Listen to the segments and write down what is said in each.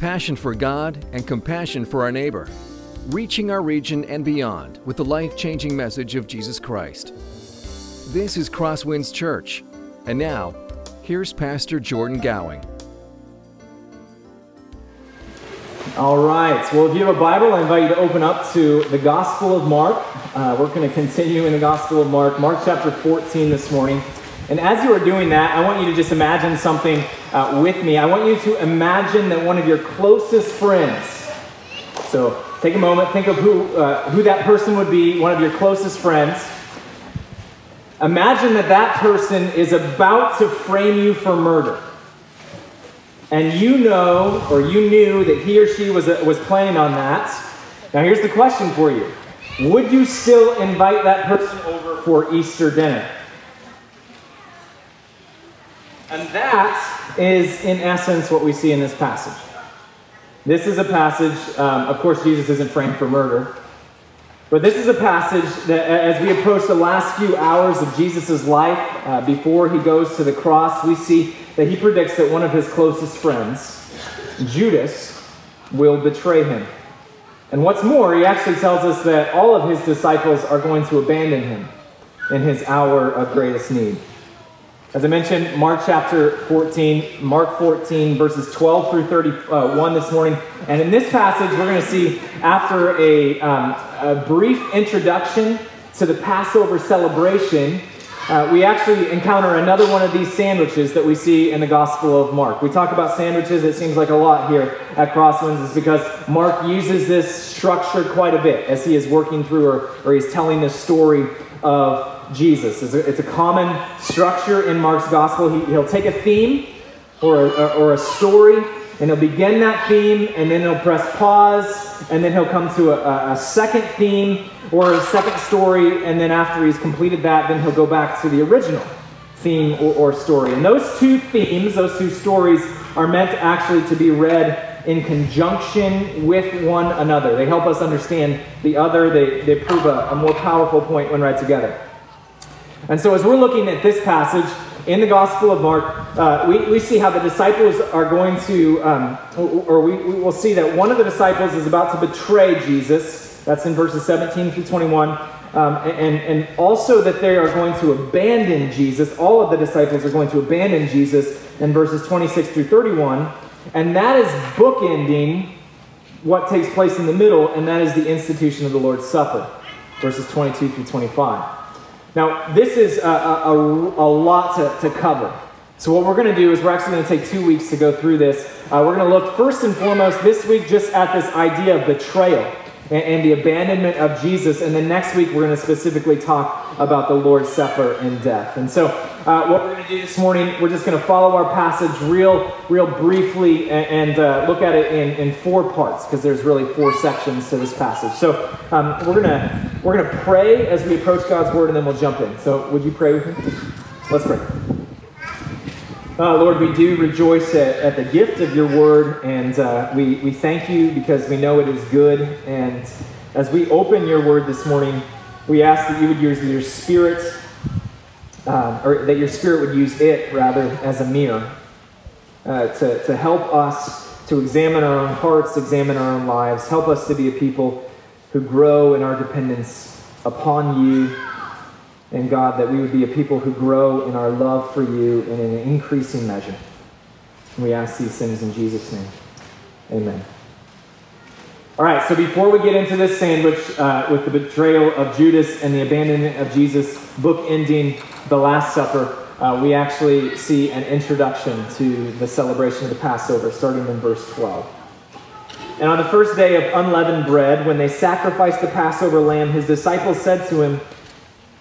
passion for God and compassion for our neighbor, reaching our region and beyond with the life changing message of Jesus Christ. This is Crosswinds Church. And now, here's Pastor Jordan Gowing. All right. Well, if you have a Bible, I invite you to open up to the Gospel of Mark. Uh, we're going to continue in the Gospel of Mark, Mark chapter 14 this morning. And as you are doing that, I want you to just imagine something uh, with me. I want you to imagine that one of your closest friends, so take a moment, think of who, uh, who that person would be, one of your closest friends. Imagine that that person is about to frame you for murder. And you know, or you knew that he or she was, uh, was planning on that. Now, here's the question for you Would you still invite that person over for Easter dinner? And that is, in essence, what we see in this passage. This is a passage, um, of course, Jesus isn't framed for murder, but this is a passage that, as we approach the last few hours of Jesus' life uh, before he goes to the cross, we see that he predicts that one of his closest friends, Judas, will betray him. And what's more, he actually tells us that all of his disciples are going to abandon him in his hour of greatest need. As I mentioned, Mark chapter 14, Mark 14, verses 12 through 31 this morning. And in this passage, we're going to see, after a, um, a brief introduction to the Passover celebration, uh, we actually encounter another one of these sandwiches that we see in the Gospel of Mark. We talk about sandwiches, it seems like a lot here at Crosswinds, is because Mark uses this structure quite a bit as he is working through or, or he's telling the story of Jesus. It's a, it's a common structure in Mark's gospel. He, will take a theme or a, or a story, and he'll begin that theme, and then he'll press pause, and then he'll come to a, a second theme or a second story, and then after he's completed that, then he'll go back to the original theme or, or story. And those two themes, those two stories, are meant actually to be read in conjunction with one another. They help us understand the other, they, they prove a, a more powerful point when read together. And so, as we're looking at this passage in the Gospel of Mark, uh, we, we see how the disciples are going to, um, or we, we will see that one of the disciples is about to betray Jesus. That's in verses 17 through 21. Um, and, and also that they are going to abandon Jesus. All of the disciples are going to abandon Jesus in verses 26 through 31. And that is bookending what takes place in the middle, and that is the institution of the Lord's Supper, verses 22 through 25. Now, this is a, a, a lot to, to cover. So, what we're going to do is we're actually going to take two weeks to go through this. Uh, we're going to look first and foremost this week just at this idea of betrayal and, and the abandonment of Jesus. And then next week, we're going to specifically talk about the Lord's Supper and death. And so, uh, what we're going to do this morning, we're just going to follow our passage real, real briefly and, and uh, look at it in, in four parts because there's really four sections to this passage. So, um, we're going to we're going to pray as we approach God's word, and then we'll jump in. So, would you pray with me? Let's pray. Uh, Lord, we do rejoice at, at, the gift of your word, and uh, we, we thank you because we know it is good. And as we open your word this morning, we ask that you would use your spirit, uh, or that your spirit would use it rather as a mirror uh, to, to help us to examine our own hearts, examine our own lives, help us to be a people who grow in our dependence upon you and God, that we would be a people who grow in our love for you in an increasing measure. We ask these things in Jesus' name. Amen. All right, so before we get into this sandwich uh, with the betrayal of Judas and the abandonment of Jesus, book ending the Last Supper, uh, we actually see an introduction to the celebration of the Passover, starting in verse 12. And on the first day of unleavened bread, when they sacrificed the Passover lamb, his disciples said to him,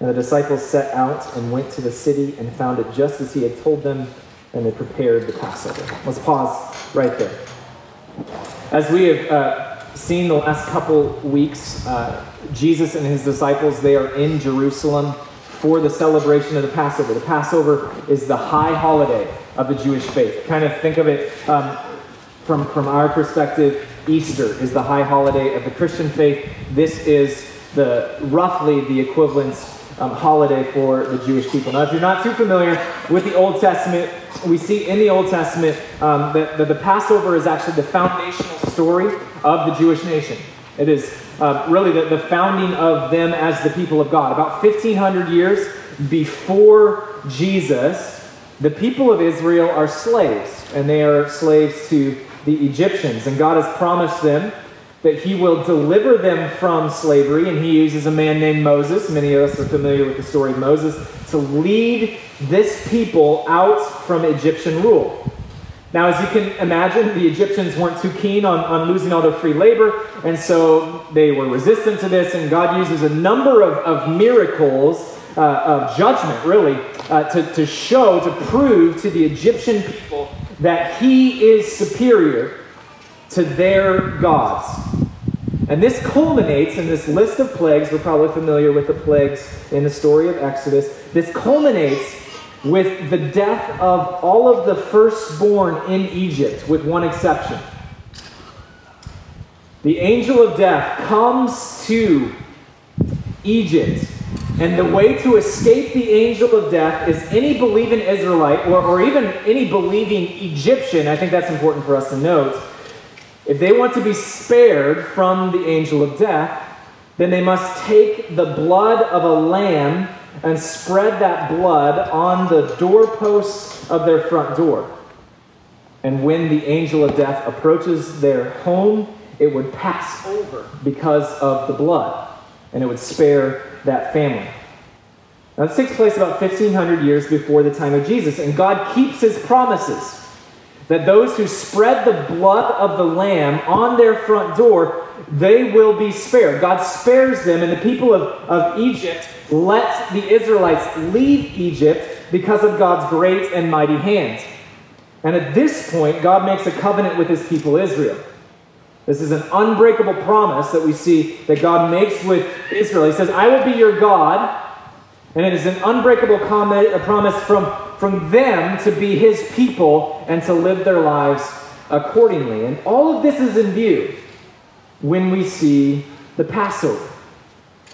And the disciples set out and went to the city and found it just as he had told them, and they prepared the Passover. Let's pause right there. As we have uh, seen the last couple weeks, uh, Jesus and his disciples, they are in Jerusalem for the celebration of the Passover. The Passover is the high holiday of the Jewish faith. Kind of think of it um, from, from our perspective, Easter is the high holiday of the Christian faith. This is the roughly the equivalent um, holiday for the Jewish people. Now, if you're not too familiar with the Old Testament, we see in the Old Testament um, that, that the Passover is actually the foundational story of the Jewish nation. It is uh, really the, the founding of them as the people of God. About 1,500 years before Jesus, the people of Israel are slaves, and they are slaves to the Egyptians. And God has promised them that He will deliver them from slavery, and He uses a man named Moses. Many of us are familiar with the story of Moses to lead this people out from Egyptian rule. Now, as you can imagine, the Egyptians weren't too keen on, on losing all their free labor, and so they were resistant to this, and God uses a number of, of miracles uh, of judgment, really, uh, to, to show, to prove to the Egyptian people that He is superior to their gods. And this culminates in this list of plagues. We're probably familiar with the plagues in the story of Exodus. This culminates with the death of all of the firstborn in Egypt, with one exception. The angel of death comes to Egypt, and the way to escape the angel of death is any believing Israelite, or, or even any believing Egyptian, I think that's important for us to note. If they want to be spared from the angel of death, then they must take the blood of a lamb and spread that blood on the doorposts of their front door. And when the angel of death approaches their home, it would pass over because of the blood, and it would spare that family. Now, this takes place about 1,500 years before the time of Jesus, and God keeps his promises that those who spread the blood of the lamb on their front door, they will be spared. God spares them, and the people of, of Egypt let the Israelites leave Egypt because of God's great and mighty hand. And at this point, God makes a covenant with his people Israel. This is an unbreakable promise that we see that God makes with Israel. He says, I will be your God. And it is an unbreakable promise from, from them to be his people and to live their lives accordingly. And all of this is in view when we see the Passover.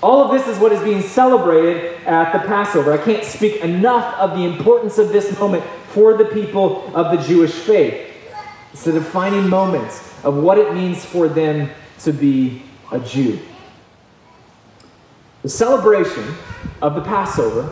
All of this is what is being celebrated at the Passover. I can't speak enough of the importance of this moment for the people of the Jewish faith. It's the defining moment of what it means for them to be a Jew. The celebration of the Passover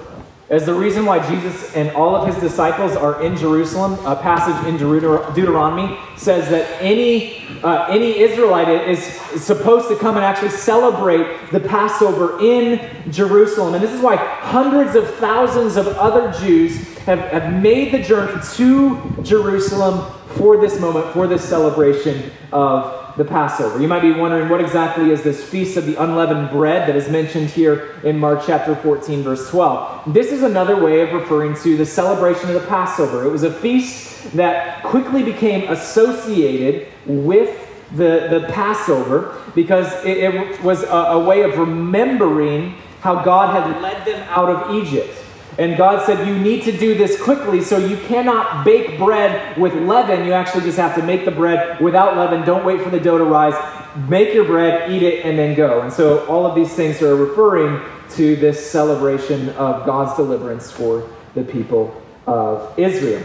as the reason why Jesus and all of his disciples are in Jerusalem. A passage in Deuteronomy says that any, uh, any Israelite is supposed to come and actually celebrate the Passover in Jerusalem. And this is why hundreds of thousands of other Jews have, have made the journey to Jerusalem for this moment, for this celebration of the Passover. You might be wondering what exactly is this feast of the unleavened bread that is mentioned here in Mark chapter 14, verse 12. This is another way of referring to the celebration of the Passover. It was a feast that quickly became associated with the, the Passover because it, it was a, a way of remembering how God had led them out of Egypt. And God said, You need to do this quickly, so you cannot bake bread with leaven. You actually just have to make the bread without leaven. Don't wait for the dough to rise. Make your bread, eat it, and then go. And so all of these things are referring to this celebration of God's deliverance for the people of Israel.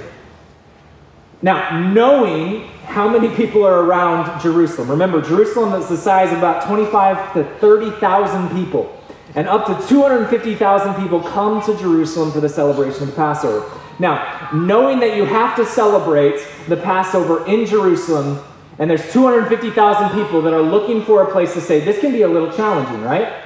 Now, knowing how many people are around Jerusalem, remember, Jerusalem is the size of about 25 to 30,000 people. And up to 250,000 people come to Jerusalem for the celebration of the Passover. Now, knowing that you have to celebrate the Passover in Jerusalem, and there's 250,000 people that are looking for a place to stay, this can be a little challenging, right?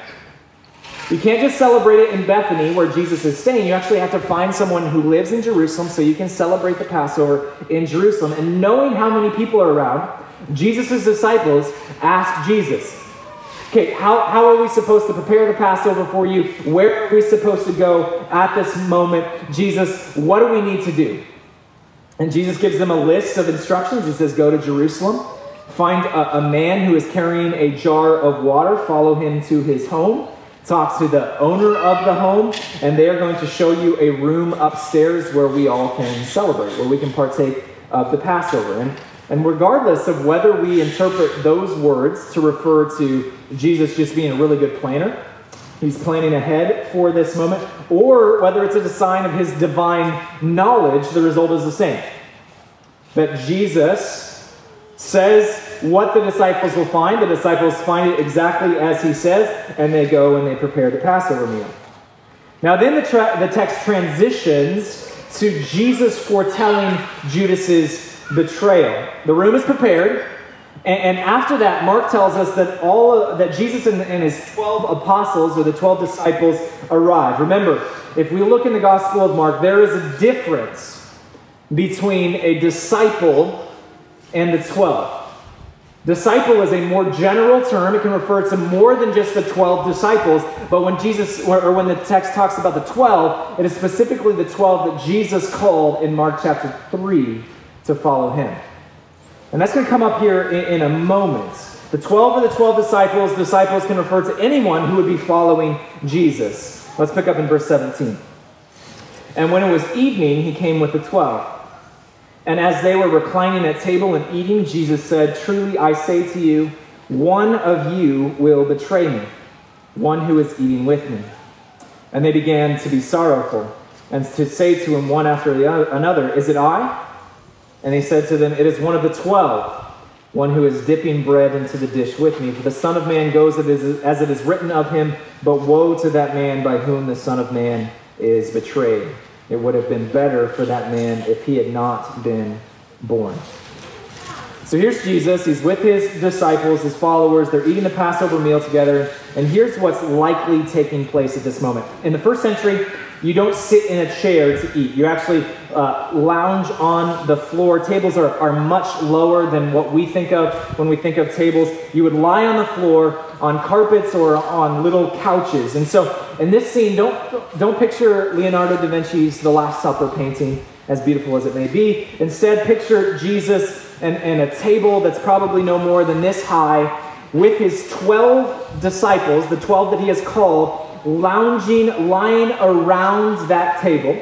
You can't just celebrate it in Bethany where Jesus is staying. You actually have to find someone who lives in Jerusalem so you can celebrate the Passover in Jerusalem. And knowing how many people are around, Jesus' disciples asked Jesus, Okay, how, how are we supposed to prepare the Passover for you? Where are we supposed to go at this moment? Jesus, what do we need to do? And Jesus gives them a list of instructions. He says, Go to Jerusalem, find a, a man who is carrying a jar of water, follow him to his home talk to the owner of the home, and they are going to show you a room upstairs where we all can celebrate, where we can partake of the Passover. And, and regardless of whether we interpret those words to refer to Jesus just being a really good planner, he's planning ahead for this moment, or whether it's a sign of his divine knowledge, the result is the same. That Jesus says what the disciples will find. The disciples find it exactly as he says, and they go and they prepare the Passover meal. Now, then the, tra- the text transitions to Jesus foretelling Judas's betrayal. The room is prepared, and, and after that, Mark tells us that all that Jesus and, and his twelve apostles or the twelve disciples arrive. Remember, if we look in the Gospel of Mark, there is a difference between a disciple and the 12. Disciple is a more general term. It can refer to more than just the 12 disciples. But when Jesus, or when the text talks about the 12, it is specifically the 12 that Jesus called in Mark chapter 3 to follow him. And that's going to come up here in, in a moment. The 12 are the 12 disciples. Disciples can refer to anyone who would be following Jesus. Let's pick up in verse 17. And when it was evening, he came with the 12. And as they were reclining at table and eating, Jesus said, Truly I say to you, one of you will betray me, one who is eating with me. And they began to be sorrowful and to say to him one after the another, Is it I? And he said to them, It is one of the twelve, one who is dipping bread into the dish with me. For the Son of Man goes as it is written of him, but woe to that man by whom the Son of Man is betrayed. It would have been better for that man if he had not been born. So here's Jesus. He's with his disciples, his followers. They're eating the Passover meal together. And here's what's likely taking place at this moment. In the first century, you don't sit in a chair to eat. You actually uh, lounge on the floor. Tables are, are much lower than what we think of when we think of tables. You would lie on the floor on carpets or on little couches. And so in this scene, don't, don't picture Leonardo da Vinci's The Last Supper painting, as beautiful as it may be. Instead, picture Jesus and, and a table that's probably no more than this high with his 12 disciples, the 12 that he has called, lounging, lying around that table.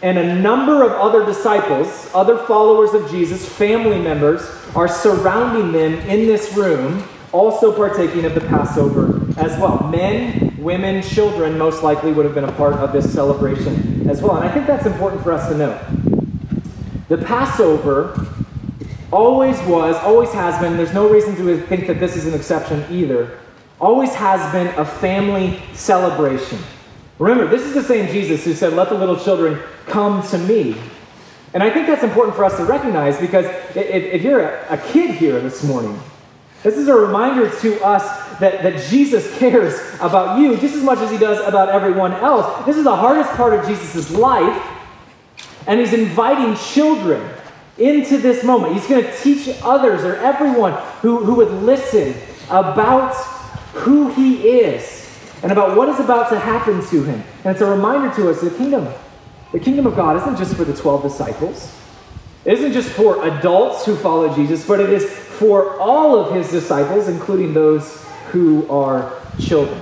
And a number of other disciples, other followers of Jesus, family members, are surrounding them in this room, also partaking of the Passover as well. Men, women, children most likely would have been a part of this celebration as well. And I think that's important for us to know. The Passover always was, always has been, there's no reason to think that this is an exception either always has been a family celebration. Remember, this is the same Jesus who said, Let the little children come to me. And I think that's important for us to recognize because if, you're a, a kid here this morning, this is a reminder to us that, that Jesus cares about you just as much as he does about everyone else. This is the hardest part of Jesus' life, and he's inviting children into this moment. He's going to teach others or everyone who, who would listen about who he is and about what is about to happen to him. And it's a reminder to us the kingdom, the kingdom of God isn't just for the 12 disciples. It isn't just for adults who follow Jesus, but it is for all of his disciples, including those who are children.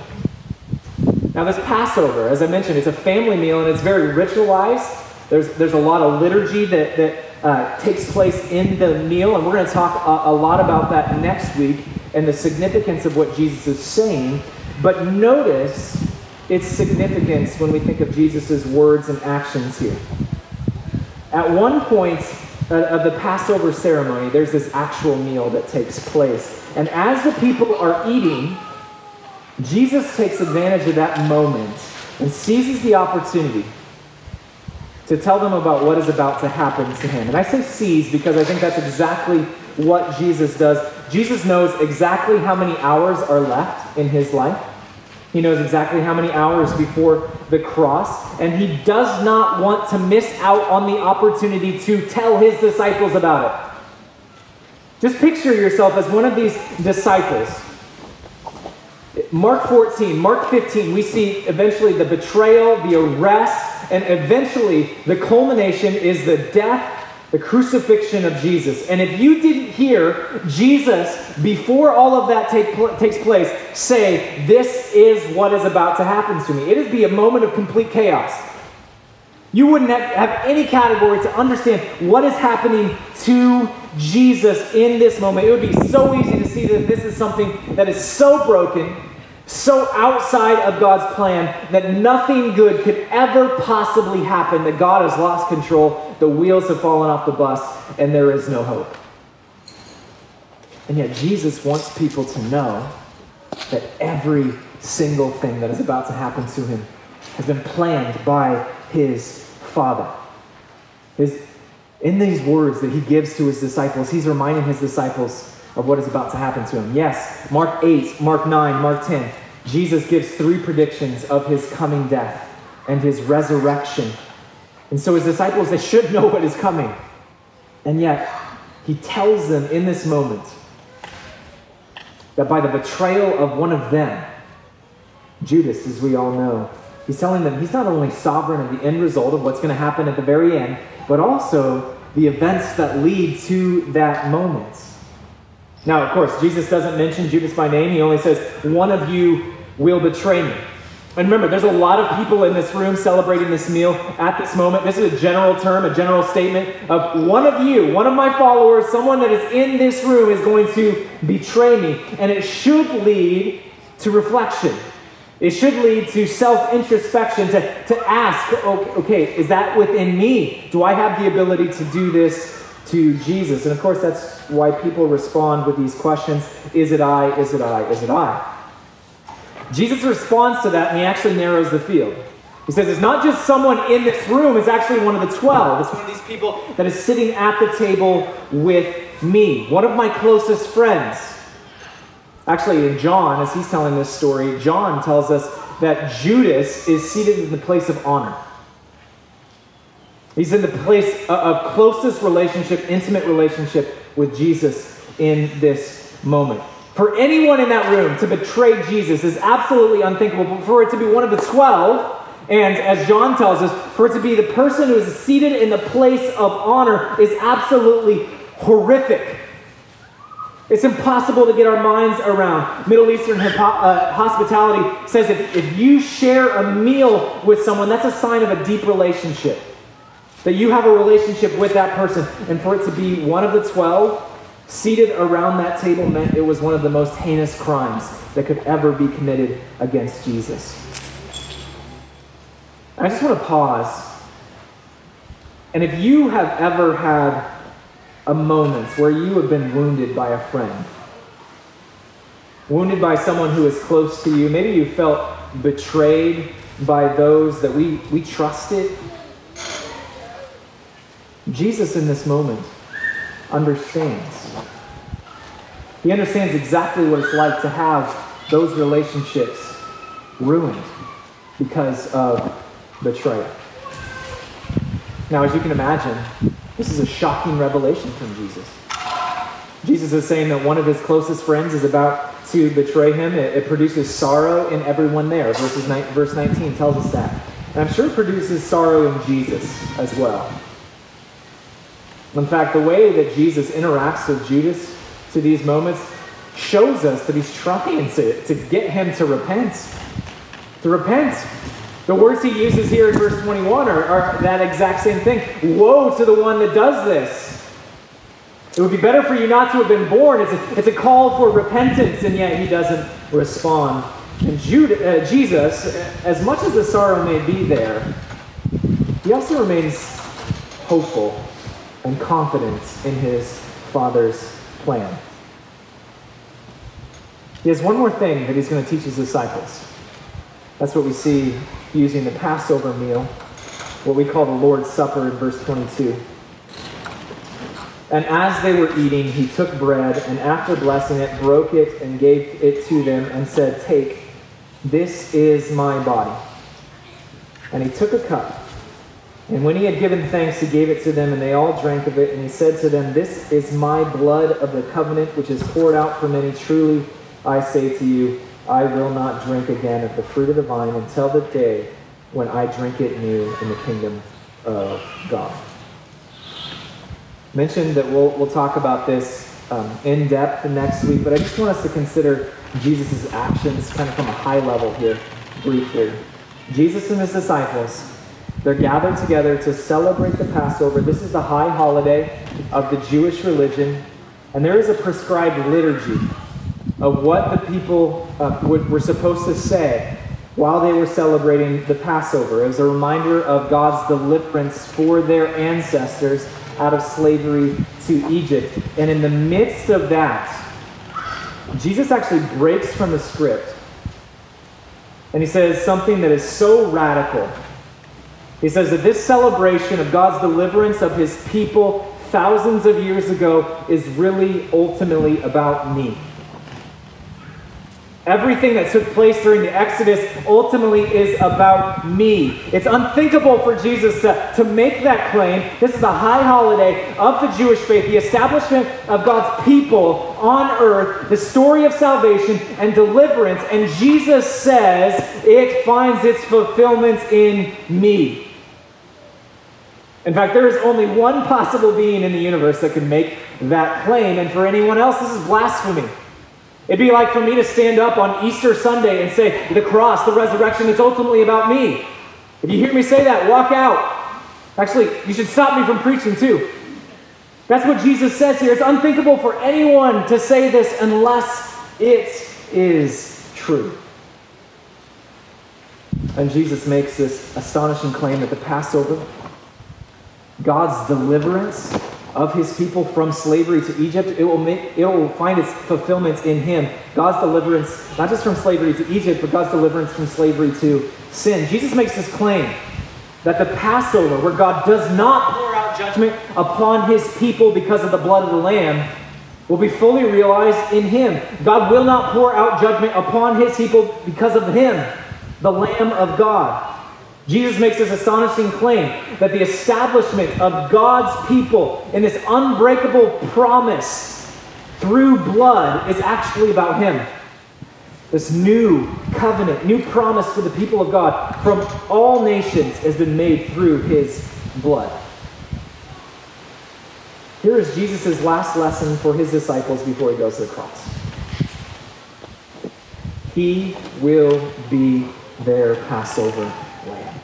Now, this Passover, as I mentioned, it's a family meal and it's very ritualized. There's, there's a lot of liturgy that, that uh, takes place in the meal, and we're going to talk a, a lot about that next week and the significance of what Jesus is saying. But notice its significance when we think of Jesus' words and actions here. At one point of the Passover ceremony, there's this actual meal that takes place. And as the people are eating, Jesus takes advantage of that moment and seizes the opportunity to tell them about what is about to happen to him. And I say seize because I think that's exactly what Jesus does. Jesus knows exactly how many hours are left in his life. He knows exactly how many hours before the cross, and he does not want to miss out on the opportunity to tell his disciples about it. Just picture yourself as one of these disciples. Mark 14, Mark 15, we see eventually the betrayal, the arrest, and eventually the culmination is the death the crucifixion of Jesus. And if you didn't hear Jesus, before all of that take pl- takes place, say, This is what is about to happen to me, it would be a moment of complete chaos. You wouldn't have, have any category to understand what is happening to Jesus in this moment. It would be so easy to see that this is something that is so broken so outside of God's plan that nothing good could ever possibly happen, that God has lost control, the wheels have fallen off the bus, and there is no hope. And yet, Jesus wants people to know that every single thing that is about to happen to him has been planned by his Father. His, in these words that he gives to his disciples, he's reminding his disciples of what is about to happen to him. Yes, Mark 8, Mark 9, Mark 10. Jesus gives three predictions of his coming death and his resurrection. And so his disciples, they should know what is coming. And yet, he tells them in this moment that by the betrayal of one of them, Judas, as we all know, he's telling them he's not only sovereign of the end result of what's going to happen at the very end, but also the events that lead to that moment. Now, of course, Jesus doesn't mention Judas by name. He only says, One of you will betray me. And remember, there's a lot of people in this room celebrating this meal at this moment. This is a general term, a general statement of one of you, one of my followers, someone that is in this room is going to betray me. And it should lead to reflection. It should lead to self introspection, to, to ask, okay, is that within me? Do I have the ability to do this to Jesus. And of course, that's why people respond with these questions Is it I? Is it I? Is it I? Jesus responds to that and he actually narrows the field. He says it's not just someone in this room, it's actually one of the 12. It's one of these people that is sitting at the table with me, one of my closest friends. Actually, in John, as he's telling this story, John tells us that Judas is seated in the place of honor. He's in the place of closest relationship, intimate relationship with Jesus in this moment. For anyone in that room to betray Jesus is absolutely unthinkable. But for it to be one of the 12, and as John tells us, for it to be the person who is seated in the place of honor is absolutely horrific. It's impossible to get our minds around. Middle Eastern uh, hospitality says if, if you share a meal with someone, that's a sign of a deep relationship. That you have a relationship with that person. And for it to be one of the 12 seated around that table meant it was one of the most heinous crimes that could ever be committed against Jesus. I just want to pause. And if you have ever had a moment where you have been wounded by a friend, wounded by someone who is close to you, maybe you felt betrayed by those that we, we trusted Jesus, in this moment, understands. He understands exactly what it's like to have those relationships ruined because of betrayal. Now, as you can imagine, this is a shocking revelation from Jesus. Jesus is saying that one of his closest friends is about to betray him. It, it produces sorrow in everyone there. Verses verse 19 tells us that. And I'm sure it produces sorrow in Jesus as well. In fact, the way that Jesus interacts with Judas to these moments shows us that he's trying to, to get him to repent. To repent. The words he uses here in verse 21 are, are that exact same thing. Woe to the one that does this. It would be better for you not to have been born. It's a, it's a call for repentance, and yet he doesn't respond. And uh, Jesus, as much as the sorrow may be there, he also remains hopeful and confidence in his Father's plan. He has one more thing that he's going to teach his disciples. That's what we see using the Passover meal, what we call the Lord's Supper in verse 22. And as they were eating, he took bread, and after blessing it, broke it and gave it to them, and said, Take, this is my body. And he took a cup. And when he had given thanks, he gave it to them, and they all drank of it. And he said to them, This is my blood of the covenant, which is poured out for many. Truly, I say to you, I will not drink again of the fruit of the vine until the day when I drink it new in the kingdom of God. mentioned that we'll, we'll talk about this um, in depth next week, but I just want us to consider Jesus' actions kind of from a high level here, briefly. Jesus and his disciples, they're gathered together to celebrate the Passover. This is the high holiday of the Jewish religion, and there is a prescribed liturgy of what the people uh, would, were supposed to say while they were celebrating the Passover. Was a reminder of God's deliverance for their ancestors out of slavery to Egypt. And in the midst of that, Jesus actually breaks from the script. And he says something that is so radical. He says that this celebration of God's deliverance of his people thousands of years ago is really ultimately about me. Everything that took place during the Exodus ultimately is about me. It's unthinkable for Jesus to, to make that claim. This is a high holiday of the Jewish faith, the establishment of God's people on earth, the story of salvation and deliverance. And Jesus says it finds its fulfillment in me. In fact, there is only one possible being in the universe that can make that claim, and for anyone else, this is blasphemy. It'd be like for me to stand up on Easter Sunday and say, the cross, the resurrection, it's ultimately about me. If you hear me say that, walk out. Actually, you should stop me from preaching too. That's what Jesus says here. It's unthinkable for anyone to say this unless it is true. And Jesus makes this astonishing claim that the Passover, God's deliverance, of his people from slavery to Egypt, it will, make, it will find its fulfillment in him. God's deliverance, not just from slavery to Egypt, but God's deliverance from slavery to sin. Jesus makes this claim that the Passover, where God does not pour out judgment upon his people because of the blood of the Lamb, will be fully realized in him. God will not pour out judgment upon his people because of him, the Lamb of God. Jesus makes this astonishing claim that the establishment of God's people in this unbreakable promise through blood is actually about Him. This new covenant, new promise to the people of God from all nations has been made through His blood. Here is Jesus' last lesson for His disciples before He goes to the cross. He will be their Passover lamb.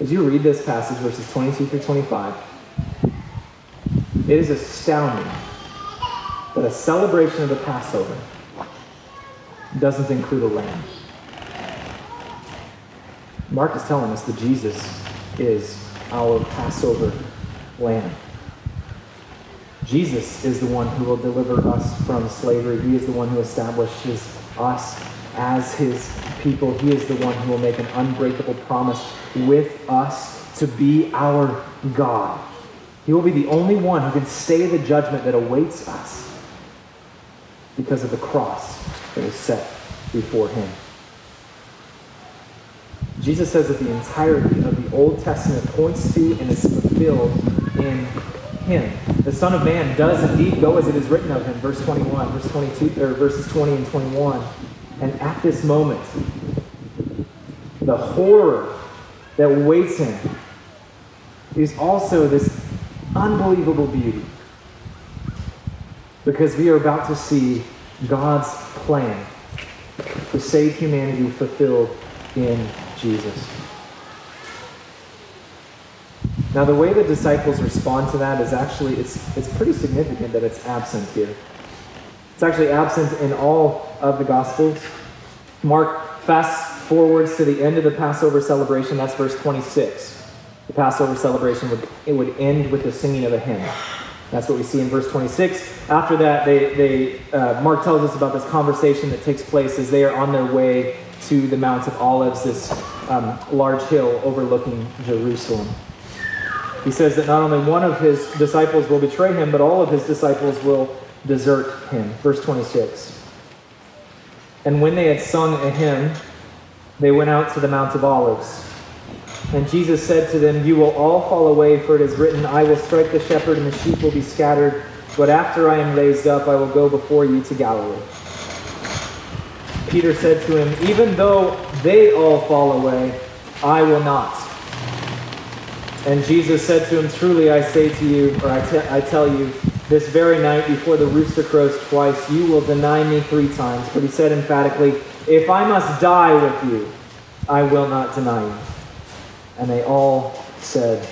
As you read this passage, verses 22 through 25, it is astounding that a celebration of the Passover doesn't include a lamb. Mark is telling us that Jesus is our Passover lamb. Jesus is the one who will deliver us from slavery. He is the one who establishes us as his people. He is the one who will make an unbreakable promise with us to be our God. He will be the only one who can stay the judgment that awaits us because of the cross that was set before him. Jesus says that the entirety of the Old Testament points to and is fulfilled in him. The Son of Man does indeed go as it is written of him, verse 21, verse 22, or verses 20 and 21. And at this moment, the horror that waits him is also this unbelievable beauty. Because we are about to see God's plan to save humanity fulfilled in Jesus. Now, the way the disciples respond to that is actually, it's, it's pretty significant that it's absent here. It's actually absent in all of the Gospels. Mark fast forwards to the end of the Passover celebration. That's verse 26. The Passover celebration would, it would end with the singing of a hymn. That's what we see in verse 26. After that, they, they, uh, Mark tells us about this conversation that takes place as they are on their way to the Mount of Olives, this um, large hill overlooking Jerusalem. He says that not only one of his disciples will betray him, but all of his disciples will desert him. Verse 26. And when they had sung a hymn, they went out to the Mount of Olives. And Jesus said to them, You will all fall away, for it is written, I will strike the shepherd, and the sheep will be scattered. But after I am raised up, I will go before you to Galilee. Peter said to him, Even though they all fall away, I will not. And Jesus said to him, Truly I say to you, or I, te- I tell you, this very night before the rooster crows twice, you will deny me three times. But he said emphatically, If I must die with you, I will not deny you. And they all said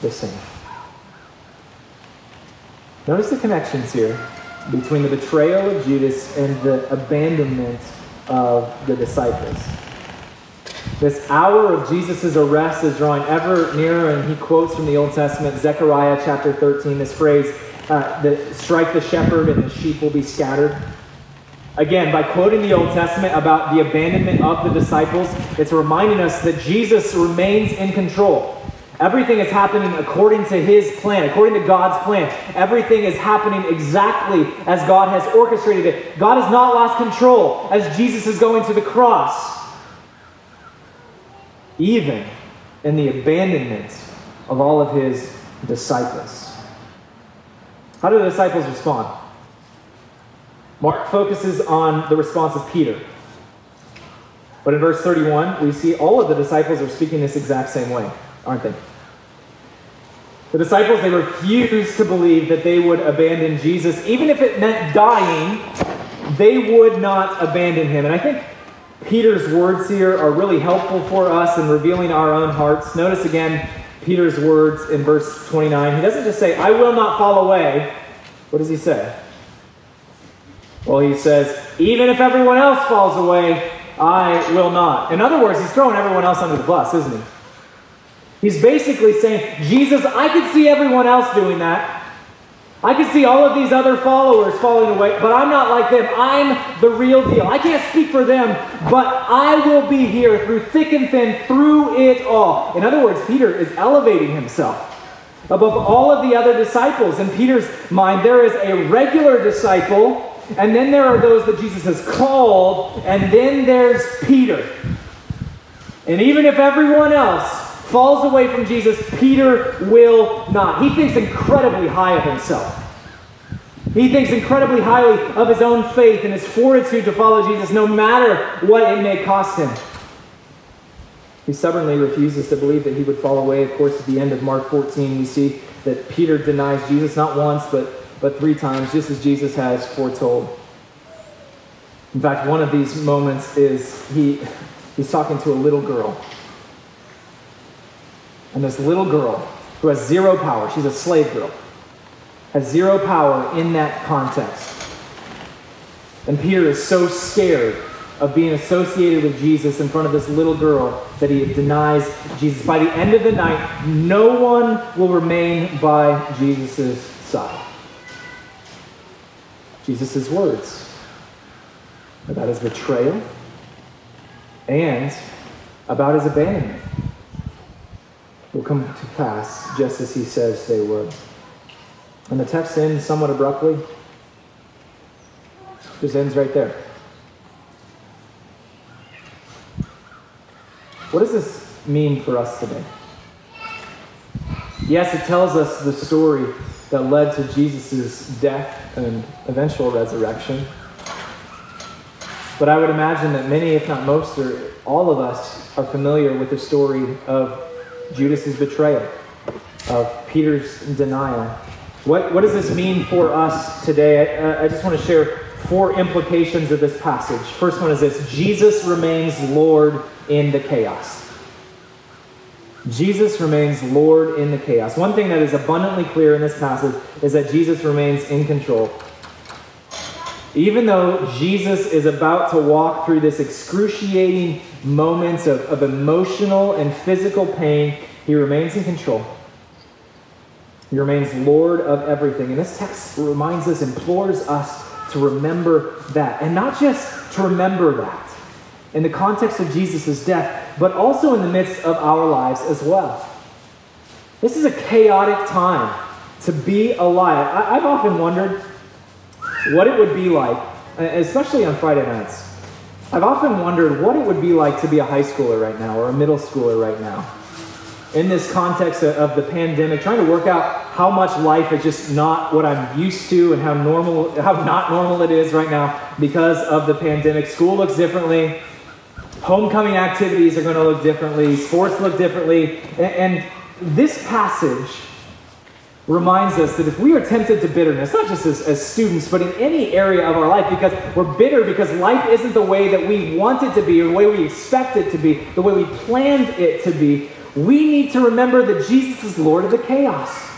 the same. Notice the connections here between the betrayal of Judas and the abandonment of the disciples. This hour of Jesus' arrest is drawing ever nearer, and he quotes from the Old Testament, Zechariah chapter 13, this phrase, uh, that strike the shepherd and the sheep will be scattered. Again, by quoting the Old Testament about the abandonment of the disciples, it's reminding us that Jesus remains in control. Everything is happening according to his plan, according to God's plan. Everything is happening exactly as God has orchestrated it. God has not lost control as Jesus is going to the cross even in the abandonment of all of his disciples. How do the disciples respond? Mark focuses on the response of Peter. But in verse 31, we see all of the disciples are speaking this exact same way, aren't they? The disciples, they refused to believe that they would abandon Jesus. Even if it meant dying, they would not abandon him. And I think Peter's words here are really helpful for us in revealing our own hearts. Notice again Peter's words in verse 29. He doesn't just say, I will not fall away. What does he say? Well, he says, even if everyone else falls away, I will not. In other words, he's throwing everyone else under the bus, isn't he? He's basically saying, Jesus, I could see everyone else doing that. I can see all of these other followers falling away, but I'm not like them. I'm the real deal. I can't speak for them, but I will be here through thick and thin, through it all. In other words, Peter is elevating himself above all of the other disciples. In Peter's mind, there is a regular disciple, and then there are those that Jesus has called, and then there's Peter. And even if everyone else falls away from Jesus, Peter will not. He thinks incredibly high of himself. He thinks incredibly highly of his own faith and his fortitude to follow Jesus, no matter what it may cost him. He stubbornly refuses to believe that he would fall away. Of course, at the end of Mark 14, we see that Peter denies Jesus not once, but, but three times, just as Jesus has foretold. In fact, one of these moments is he, he's talking to a little girl. And this little girl who has zero power, she's a slave girl, has zero power in that context. And Peter is so scared of being associated with Jesus in front of this little girl that he denies Jesus. By the end of the night, no one will remain by Jesus' side. Jesus' words about his betrayal and about his abandonment will come to pass just as he says they would. And the text ends somewhat abruptly. Just ends right there. What does this mean for us today? Yes, it tells us the story that led to Jesus' death and eventual resurrection. But I would imagine that many, if not most, or all of us are familiar with the story of Judas's betrayal, of Peter's denial. What, what does this mean for us today? I, I just want to share four implications of this passage. First one is this Jesus remains Lord in the chaos. Jesus remains Lord in the chaos. One thing that is abundantly clear in this passage is that Jesus remains in control. Even though Jesus is about to walk through this excruciating moments of, of emotional and physical pain, he remains in control. He remains Lord of everything. And this text reminds us, implores us to remember that. And not just to remember that in the context of Jesus' death, but also in the midst of our lives as well. This is a chaotic time to be alive. I, have often wondered what it would be like, especially on Friday nights. I've often wondered what it would be like to be a high schooler right now or a middle schooler right now. In this context of the pandemic, trying to work out how much life is just not what I'm used to and how normal, how not normal it is right now because of the pandemic. School looks differently. Homecoming activities are going to look differently. Sports look differently. And this passage reminds us that if we are tempted to bitterness, not just as, as students, but in any area of our life, because we're bitter because life isn't the way that we want it to be or the way we expect it to be, the way we planned it to be, we need to remember that Jesus is Lord of the chaos.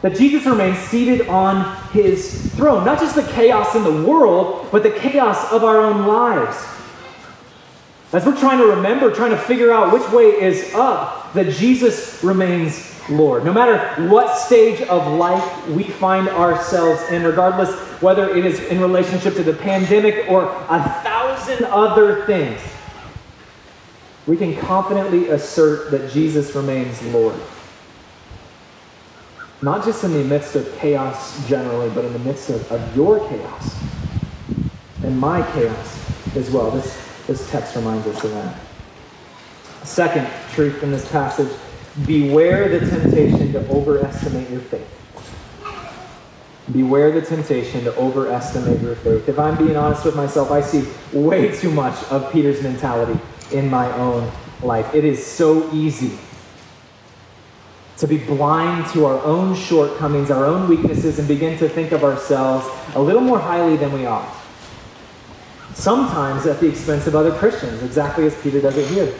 That Jesus remains seated on his throne. Not just the chaos in the world, but the chaos of our own lives. As we're trying to remember, trying to figure out which way is up, that Jesus remains Lord. No matter what stage of life we find ourselves in, regardless whether it is in relationship to the pandemic or a thousand other things, we can confidently assert that Jesus remains Lord. Not just in the midst of chaos generally, but in the midst of, of your chaos and my chaos as well. This, this text reminds us of that. Second truth in this passage beware the temptation to overestimate your faith. Beware the temptation to overestimate your faith. If I'm being honest with myself, I see way too much of Peter's mentality in my own life. It is so easy to be blind to our own shortcomings, our own weaknesses, and begin to think of ourselves a little more highly than we ought. Sometimes at the expense of other Christians, exactly as Peter does it here.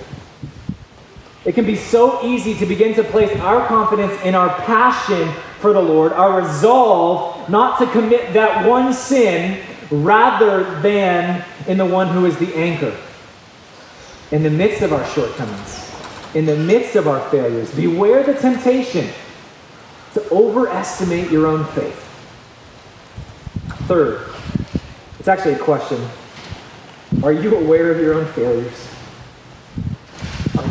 It can be so easy to begin to place our confidence in our passion for the Lord, our resolve not to commit that one sin, rather than in the one who is the anchor. In the midst of our shortcomings, in the midst of our failures, beware the temptation to overestimate your own faith. Third, it's actually a question Are you aware of your own failures?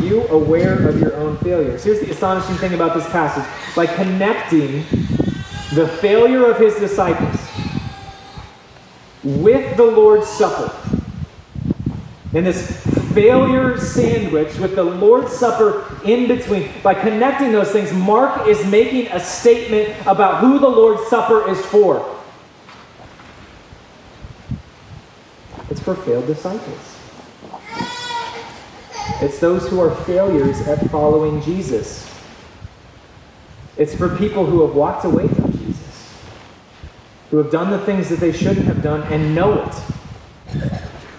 You aware of your own failures? Here's the astonishing thing about this passage. By connecting the failure of his disciples with the Lord's Supper, And this failure sandwich with the Lord's Supper in between, by connecting those things, Mark is making a statement about who the Lord's Supper is for. It's for failed disciples. It's those who are failures at following Jesus. It's for people who have walked away from Jesus, who have done the things that they shouldn't have done and know it,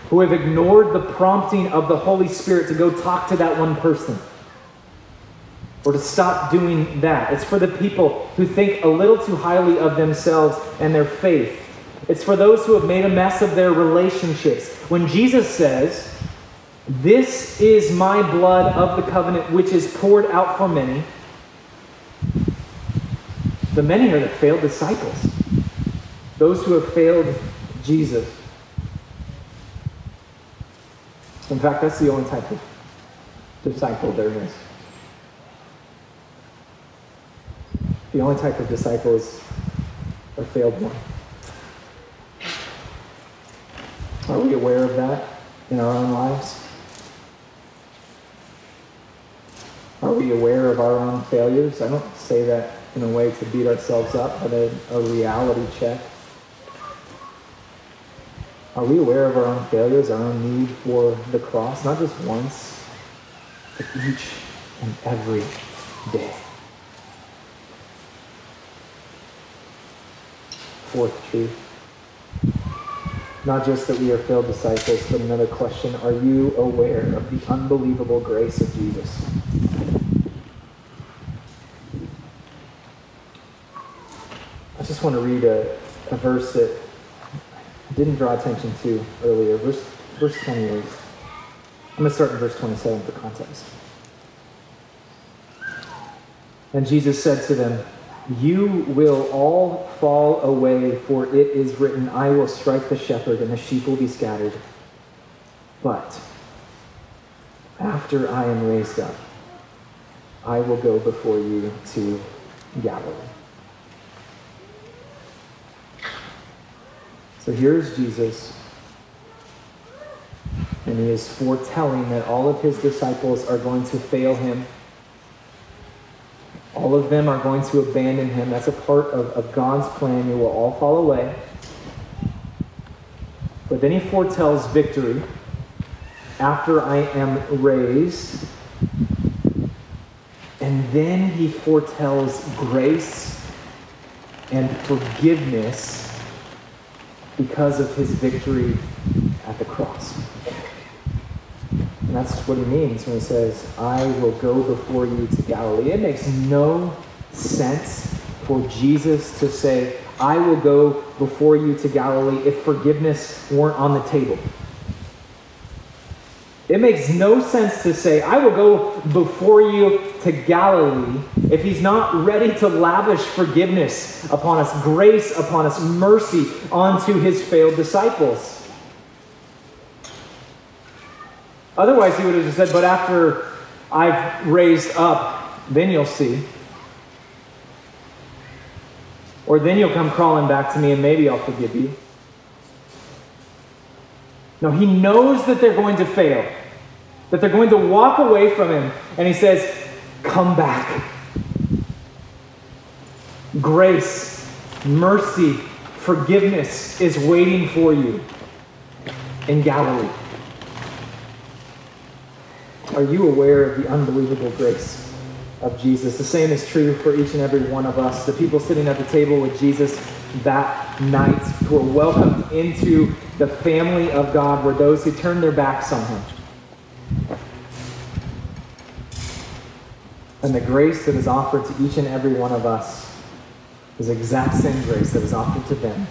who have ignored the prompting of the Holy Spirit to go talk to that one person or to stop doing that. It's for the people who think a little too highly of themselves and their faith. It's for those who have made a mess of their relationships. When Jesus says, this is my blood of the covenant, which is poured out for many. The many are the failed disciples, those who have failed Jesus. In fact, that's the only type of disciple there is. The only type of disciple is a failed one. Are we aware of that in our own lives? Are we aware of our own failures? I don't say that in a way to beat ourselves up, but a, a reality check. Are we aware of our own failures, our own need for the cross, not just once, but each and every day? Fourth truth. Not just that we are failed disciples, but another question Are you aware of the unbelievable grace of Jesus? Just want to read a, a verse that I didn't draw attention to earlier. Verse, verse 28. I'm going to start in verse 27 for context. And Jesus said to them, You will all fall away, for it is written, I will strike the shepherd, and the sheep will be scattered. But after I am raised up, I will go before you to Galilee. So here's Jesus, and he is foretelling that all of his disciples are going to fail him. All of them are going to abandon him. That's a part of, of God's plan. They will all fall away. But then he foretells victory after I am raised. And then he foretells grace and forgiveness because of his victory at the cross. And that's what he means when he says, I will go before you to Galilee. It makes no sense for Jesus to say, I will go before you to Galilee if forgiveness weren't on the table. It makes no sense to say, I will go before you to Galilee if he's not ready to lavish forgiveness upon us, grace upon us, mercy onto his failed disciples. Otherwise, he would have just said, But after I've raised up, then you'll see. Or then you'll come crawling back to me and maybe I'll forgive you. No, he knows that they're going to fail, that they're going to walk away from him. And he says, Come back. Grace, mercy, forgiveness is waiting for you in Galilee. Are you aware of the unbelievable grace of Jesus. The same is true for each and every one of us. The people sitting at the table with Jesus that night who were welcomed into the family of God were those who turned their backs on him. And the grace that is offered to each and every one of us is the exact same grace that was offered to them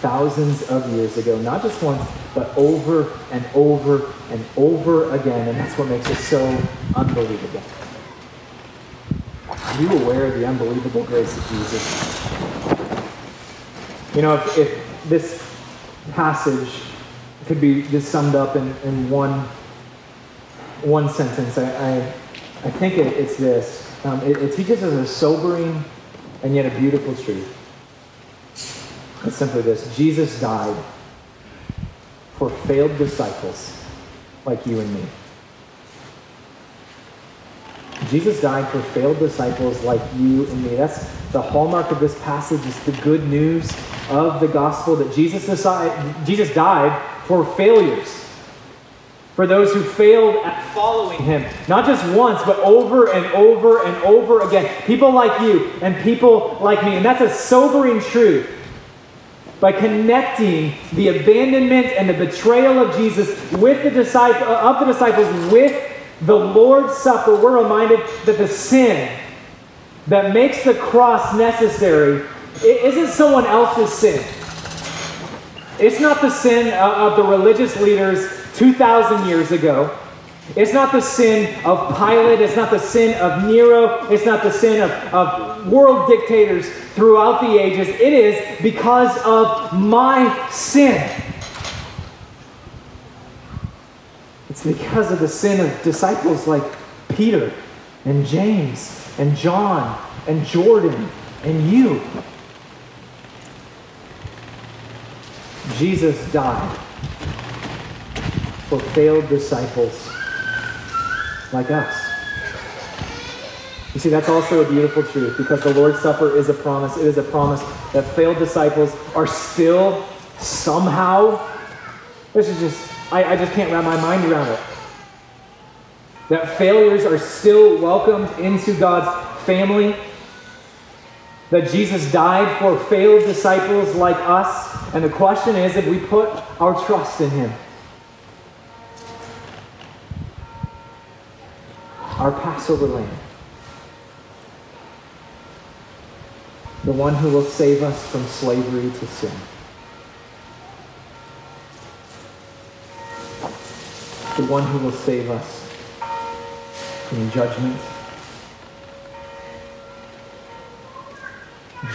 thousands of years ago, not just once, but over and over and over again. And that's what makes it so unbelievable. Are you aware of the unbelievable grace of Jesus? You know, if, if this passage could be just summed up in, in one, one sentence, I, I, I think it, it's this. Um, it, it teaches us a sobering and yet a beautiful truth. It's simply this Jesus died for failed disciples like you and me. Jesus died for failed disciples like you and me. That's the hallmark of this passage is the good news of the gospel that Jesus, decided, Jesus died for failures. For those who failed at following him. Not just once, but over and over and over again. People like you and people like me. And that's a sobering truth. By connecting the abandonment and the betrayal of Jesus with the disciple, uh, of the disciples with the Lord's Supper, we're reminded that the sin that makes the cross necessary isn't someone else's sin. It's not the sin uh, of the religious leaders 2,000 years ago. It's not the sin of Pilate. It's not the sin of Nero. It's not the sin of, of world dictators throughout the ages. It is because of my sin. It's because of the sin of disciples like Peter and James and John and Jordan and you. Jesus died for failed disciples like us. You see, that's also a beautiful truth because the Lord's Supper is a promise. It is a promise that failed disciples are still somehow, this is just I, I just can't wrap my mind around it. That failures are still welcomed into God's family. That Jesus died for failed disciples like us. And the question is if we put our trust in Him. Our Passover lamb. The one who will save us from slavery to sin. The one who will save us from judgment.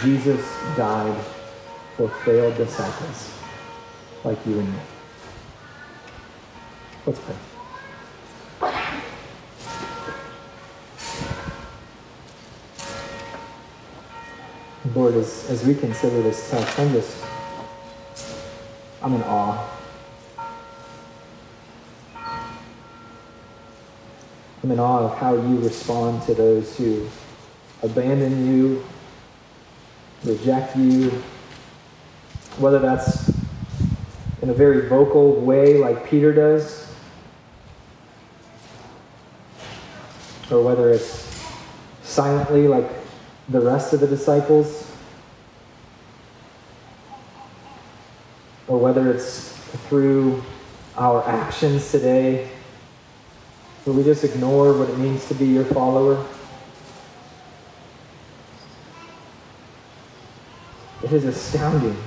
Jesus died for failed disciples like you and me. Let's pray. Lord, as, as we consider this text, I'm just, I'm in awe I'm in awe of how you respond to those who abandon you, reject you, whether that's in a very vocal way like Peter does, or whether it's silently like the rest of the disciples, or whether it's through our actions today, will we just ignore what it means to be your follower? It is astounding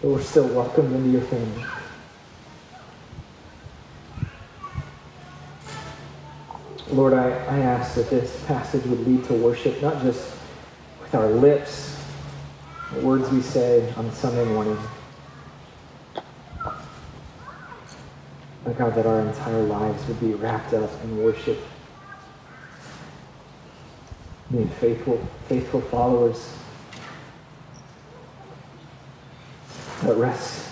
that we're still welcomed into your family. Lord, I, I ask that this passage would lead to worship, not just with our lips, the words we say on Sunday morning, that our entire lives would be wrapped up in worship, being faithful, faithful followers that rest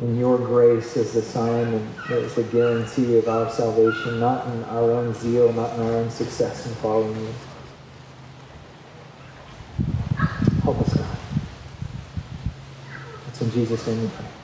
in your grace as the sign and as the guarantee of our salvation, not in our own zeal, not in our own success in following you. Help us, God. It's in Jesus' name we pray.